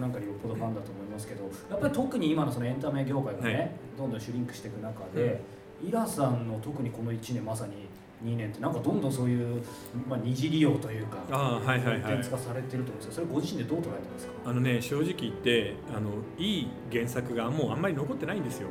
僕なんかよっぽどファンだと思いますけどやっぱり特に今のそのエンタメ業界がね、はい。どんどんシュリンクしていく中で、イラさんの特にこの1年まさに2年ってなんかどんどんそういう、まあ、二次利用というかあーはいはいはい。コンテンツ化されてると思うんですけどそれご自身でどう捉えてますか？あのね正直言ってあのいい原作がもうあんまり残ってないんですよ。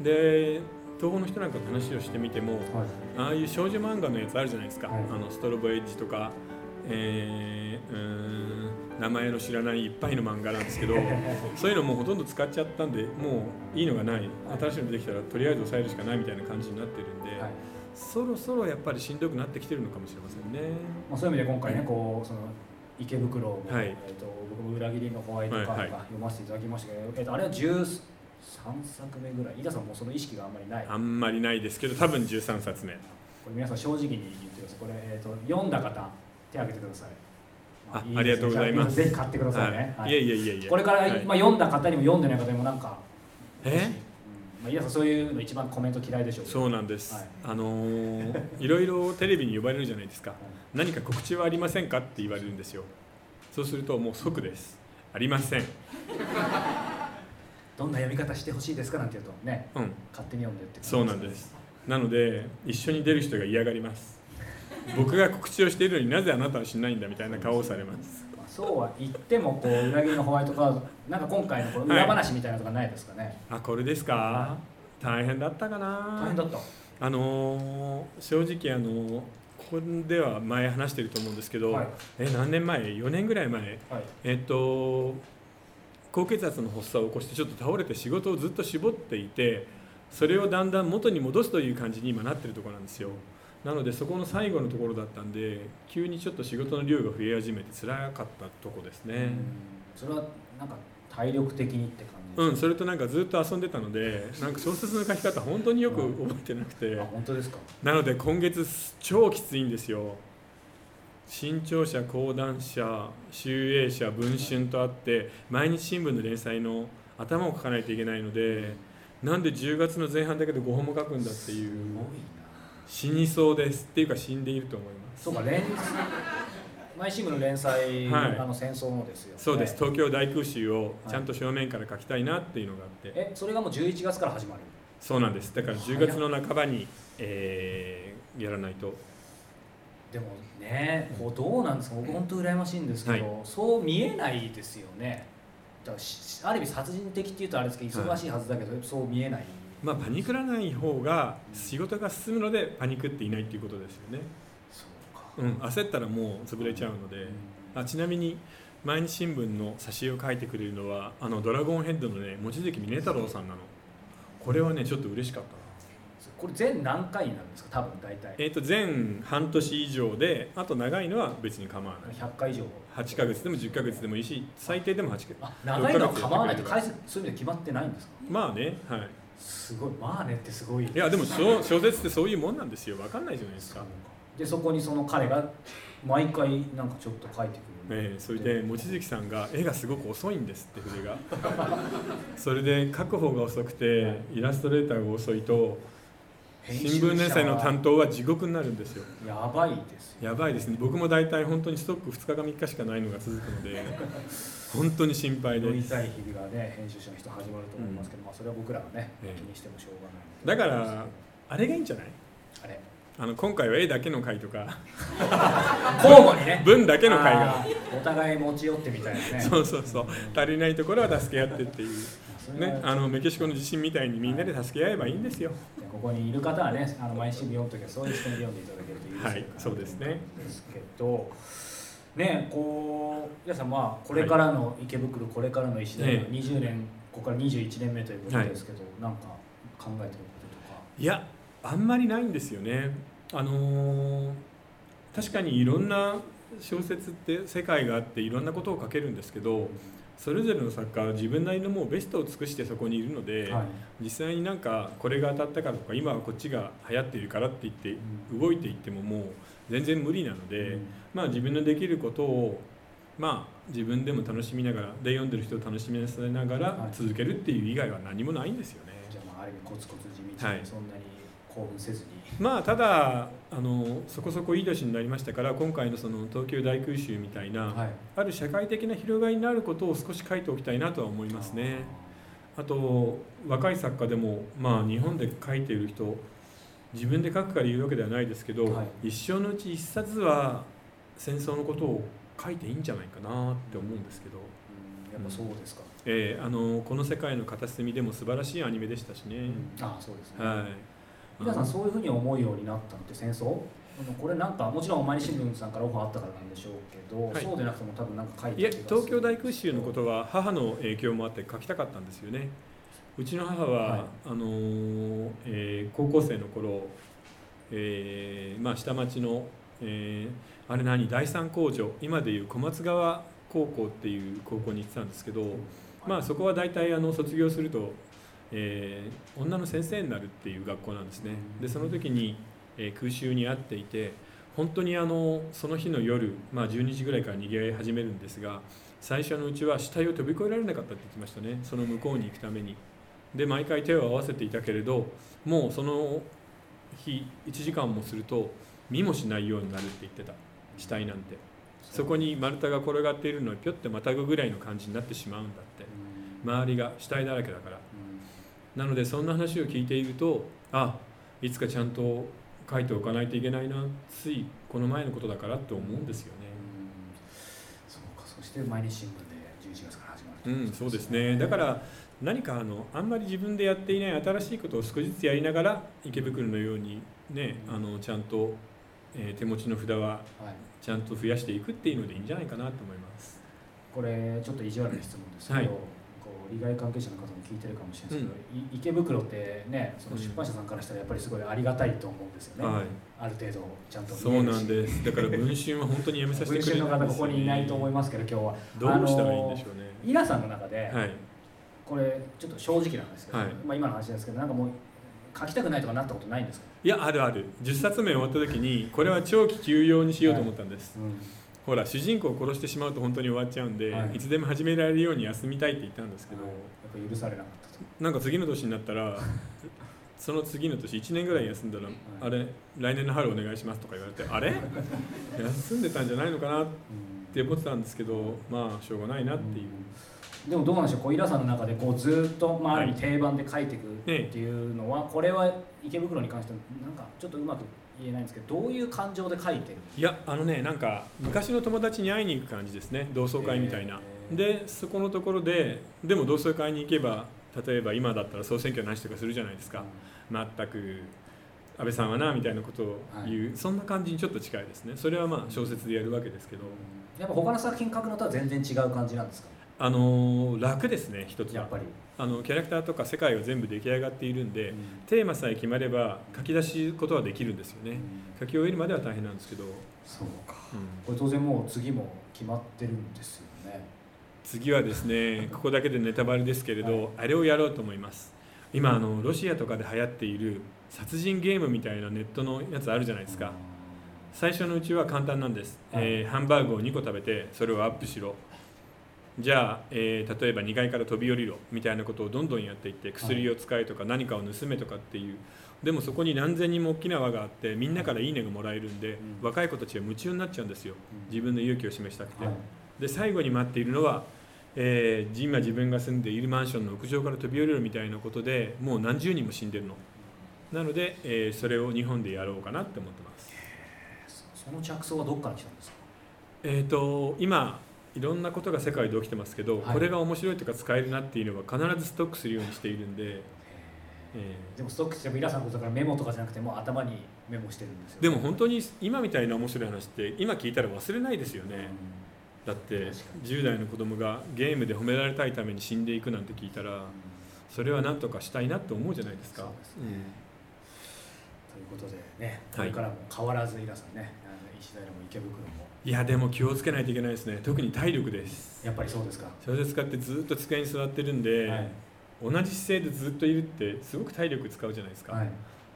で東宝の人なんかと話をしてみてもはい。ああいう少女漫画のやつあるじゃないですか、はい。あのストロボエッジとか、えーうーん名前の知らないいっぱいの漫画なんですけど そういうのもうほとんど使っちゃったんでもういいのがない。新しいの出てきたらとりあえず抑えるしかないみたいな感じになってるんで、はい。そろそろやっぱりしんどくなってきてるのかもしれませんね。まあ、そういう意味で今回ねこうその池袋も、はい。えー、と僕も裏切りのホワイトカード読ませていただきましたけど、えー、とあれは13作目ぐらい。井田さんもその意識があんまりない？あんまりないですけど多分13冊目。これ皆さん正直に言ってください。これ、えー、と読んだ方手挙げてくださいあありがとうございます。ぜひ買ってくださいね、はい。い、いやいやいやいやこれから、はい。まあ、読んだ方にも読んでない方にもなんか、え？うん。まあ、井田さんそういうの一番コメント嫌いでしょうそうなんです、はい。あのーいろいろテレビに呼ばれるじゃないですか。何か告知はありませんかって言われるんですよ。そうするともう即です。ありません。どんな読み方してほしいですかなんて言うとね。うん。勝手に読んでってそうなんです。なので一緒に出る人が嫌がります僕が告知をしているのになぜあなたはしないんだみたいな顔をされます。まあそうは言ってもこう裏切りのホワイトカードなんか今回のこの裏話みたいなのとかないですかね、あこれですか？大変だったかな？大変だった。あのー正直あのーここでは前話してると思うんですけど、はい。え何年前？4年ぐらい前。はい。えっと高血圧の発作を起こしてちょっと倒れて仕事をずっと絞っていてそれをだんだん元に戻すという感じに今なってるところなんですよなのでそこの最後のところだったんで急にちょっと仕事の量が増え始めて辛かったとこですね。うん。それはなんか体力的にって感じうん、それとなんかずっと遊んでたのでなんか小説の書き方本当によく覚えてなくて。あ本当ですか？なので今月超きついんですよ。新潮社講談社集英社文春とあって毎日新聞の連載の頭を書かないといけないのでなんで10月の前半だけで5本も書くんだっていう。すごいな死にそうですっていうか死んでいると思います。そうか連毎新聞の連載、はい。あの戦争のですよ、ね、そうです。東京大空襲をちゃんと正面から書きたいなっていうのがあって。えそれがもう11月から始まるそうなんです。だから10月の半ばに、えーやらないと。でもねこうどうなんですか？僕本当羨ましいんですけど、はそう見えないですよね。だからしある意味殺人的っていうとあれですけど忙しいはずだけど、そう見えないまあパニクらない方が仕事が進むのでパニクっていないっていうことですよね。そうか、うん、焦ったらもう潰れちゃうので、あちなみに毎日新聞の挿絵を書いてくれるのはあのドラゴンヘッドのね望月峰太郎さんなの。これはねちょっと嬉しかったな。これ全何回になるんですか？多分大体。えっ、と全半年以上であと長いのは別に構わない。100回以上。8ヶ月でも10ヶ月でもいいし最低でも8ヶ月。あ長いのは構わないと6ヶ月回数そういう意味で決まってないんですか？まあねはいすごいまあねってすごい。いやでも小小説ってそういうもんなんですよ。分かんないじゃないですか、でそこにその彼が毎回なんかちょっと書いてくる。ええそれで望月さんが絵がすごく遅いんですって筆が。それで書く方が遅くてイラストレーターが遅いと新聞連載の担当は地獄になるんですよ。当やばいですよ。やばいですね。僕も大体本当にストック2日か3日しかないのが続くので 本当に心配で。すたい日々がね編集者の人始まると思いますけど、まあそれは僕らがね、ええ。気にしてもしょうがないだからあれがいいんじゃない？あれ。あの今回は絵だけの回とか。交互にね。文だけの回が。お互い持ち寄ってみたいなね。そうそうそう。足りないところは助け合ってっていうねあのメキシコの地震みたいにみんなで助け合えばいいんですよ。ここにいる方はねあの毎週読むときはそういう視点で読んでいただけるといいですよはいそうですね。ですけどねこう皆さんまあこれからの池袋、これからの石田ええ。20年ここから21年目ということですけど、なんか考えてることとか。いやあんまりないんですよね。あのー確かにいろんな小説って世界があっていろんなことを書けるんですけどそれぞれの作家は自分なりのもうベストを尽くしてそこにいるので、はい。実際になんかこれが当たったからとか今はこっちが流行っているからって言って動いていってももう全然無理なので、うん。まあ自分のできることをまあ自分でも楽しみながらで読んでる人を楽しみながらはい。続けるっていう以外は何もないんですよね。じゃあまあある意味コツコツ地道に、はい。そんなに興奮せずに。まあただあのそこそこいい年になりましたから今回のその東京大空襲みたいな、はい。ある社会的な広がりになることを少し書いておきたいなとは思いますね。あと若い作家でもまあ日本で書いている人自分で書くから言うわけではないですけど、はい。一生のうち一冊は戦争のことを書いていいんじゃないかなって思うんですけど、うんやっぱそうですか、えーあのこの世界の片隅でも素晴らしいアニメでしたしね。ああそうですね、はい。皆さんそういうふうに思うようになったのって戦争？これなんかもちろんお前に新聞さんからオファーあったからなんでしょうけど、はい。そうでなくても多分なんか書いていや東京大空襲のことは母の影響もあって書きたかったんですよね。うちの母は、はい。あのーえー高校生の頃、えーまあ、下町の、えーあれ何第三工場今でいう小松川高校っていう高校に行ってたんですけど、まあ、そこは大体あの卒業すると、えー女の先生になるっていう学校なんですね。でその時に、えー空襲に遭っていて本当にあのその日の夜、まあ、12時ぐらいから逃げ始めるんですが最初のうちは死体を飛び越えられなかったって言ってましたね。その向こうに行くために。で毎回手を合わせていたけれどもうその日1時間もすると見もしないようになるって言ってた。死体なんて。そこに丸太が転がっているのをぴょってまたぐぐらいの感じになってしまうんだって。うん。周りが死体だらけだから。うんなのでそんな話を聞いているとあいつかちゃんと書いておかないといけないなついこの前のことだからって思うんですよね。うん。そうかそして毎日新聞で11月から始まるとうんそうですね。だから何かあのあんまり自分でやっていない新しいことを少しずつやりながら池袋のようにねあのちゃんと、えー手持ちの札ははい。ちゃんと増やしていくっていうのでいいんじゃないかなと思います。これちょっと意地悪な質問ですけど、はい利害関係者の方も聞いてるかもしれないですけど、い池袋ってねその出版社さんからしたらやっぱりすごいありがたいと思うんですよね、はい。ある程度ちゃんとそうなんすです。だから文春は本当にやめさせて文春くれない。んですよ、ね、の方ここにいないと思いますけど今日は。どうしたらいいんでしょうね、イラさんの中で、はい。これちょっと正直なんですけど、はい。まあ、今の話ですけどなんかもう書きたくないとかなったことないんですか、いやあるある。10冊目終わった時にこれは長期休養にしようと思ったんです、ほら主人公を殺してしまうと本当に終わっちゃうんで、はい。い、つでも始められるように休みたいって言ったんですけど、やっぱ許されなかったと。なんか次の年になったら その次の年1年ぐらい休んだら、あれ来年の春お願いしますとか言われてあれ？休んでたんじゃないのかなって思ってたんですけどまあしょうがないなっていう、でもどうなんでしょうこうイラさんの中でこうずっと、まあ、ある意味はい定番で書いていくっていうのは、これは池袋に関してはなんかちょっとうまく言えないんですけどどういう感情で書いてるいやあのねなんか昔の友達に会いに行く感じですね。同窓会みたいな、へー。でそこのところででも同窓会に行けば例えば今だったら総選挙の話とかするじゃないですか、全く安倍さんはなみたいなことを言う、そんな感じにちょっと近いですね。それはまあ小説でやるわけですけど、やっぱ他の作品書くのとは全然違う感じなんですか？あのー楽ですね一つは。やっぱり、あのキャラクターとか世界は全部出来上がっているんで、うん。テーマさえ決まれば書き出しことはできるんですよね。書き終えるまでは大変なんですけど、そうか。うん。これ当然もう次も決まってるんですよね。次はですね ここだけでネタバレですけれど、はい。あれをやろうと思います。今あのロシアとかで流行っている殺人ゲームみたいなネットのやつあるじゃないですか。最初のうちは簡単なんです、はい。えーハンバーグを2個食べてそれをアップしろじゃあ、えー例えば2階から飛び降りろみたいなことをどんどんやっていって薬を使えとか何かを盗めとかっていうでもそこに何千人も大きな輪があってみんなからいいねがもらえるんで、うん。若い子たちは夢中になっちゃうんですよ。うん。自分の勇気を示したくて、はい。で最後に待っているのは、えー今自分が住んでいるマンションの屋上から飛び降りるみたいなことでもう何十人も死んでるの。なので、えーそれを日本でやろうかなって思ってます。その着想はどっから来たんですか？えー、と今いろんなことが世界で起きてますけど、はい。これが面白いとか使えるなっていうのは必ずストックするようにしているんで、えでもストックしてもイラさんのことだからメモとかじゃなくてもう頭にメモしてるんですよーでも本当に今みたいな面白い話って今聞いたら忘れないですようん。ね、だって確か10代の子供がゲームで褒められたいために死んでいくなんて聞いたらそれは何とかしたいなって思うじゃないですか。そうですね。ということでねこはい。れからも変わらずイラさんね石平も池袋も。いやでも気をつけないといけないですね。特に体力です。やっぱりそうですか。小説家ってずっと机に座ってるんで、はい。同じ姿勢でずっといるってすごく体力使うじゃないですか、はい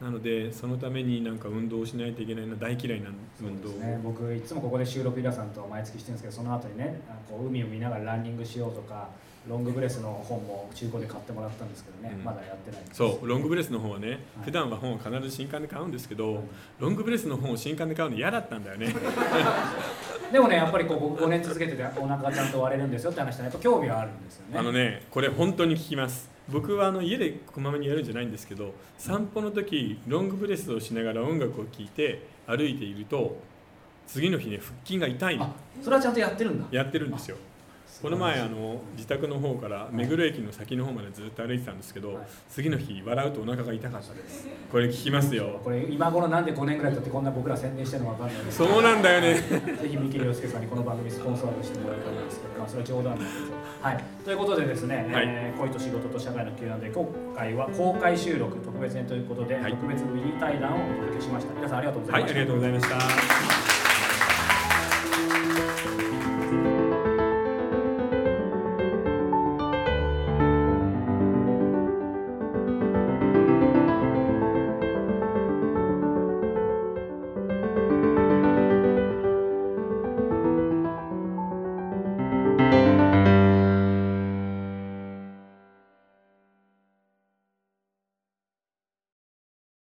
なのでそのためになんか運動をしないといけないのは大嫌いな運動。ね、僕いつもここで収録イラさんと毎月してるんですけどその後にねあこう海を見ながらランニングしようとかロングブレスの本も中古で買ってもらったんですけどね、うん。まだやってないそうロングブレスの本はね、はい。普段は本を必ず新刊で買うんですけど、はいロングブレスの本を新刊で買うの嫌だったんだよね。でもねやっぱりこう僕5年続けててお腹ちゃんと割れるんですよって話はやっぱ興味はあるんですよねあのねこれ本当に聞きます僕はあの家でこまめにやるんじゃないんですけど散歩の時ロングブレスをしながら音楽を聴いて歩いていると次の日ね腹筋が痛いの。あそれはちゃんとやってるんだ。やってるんですよ。この前あの自宅の方から目黒駅の先の方までずっと歩いてたんですけど、はい。次の日笑うとお腹が痛かったです。これ聞きますよ。これ今頃なんで5年ぐらい経ってこんな僕ら宣伝してるのか分かんないです。そうなんだよね。ぜひ三木亮介さんにこの番組スポンサードしてもらいたいんですけど、まあ、それは冗談なんですけど。はい、ということでですね、はい。えー恋と仕事と社会の Q&A 今回は公開収録特別編ということで、はい。特別ミニ対談をお届けしました。皆さんありがとうございました、はいありがとうございました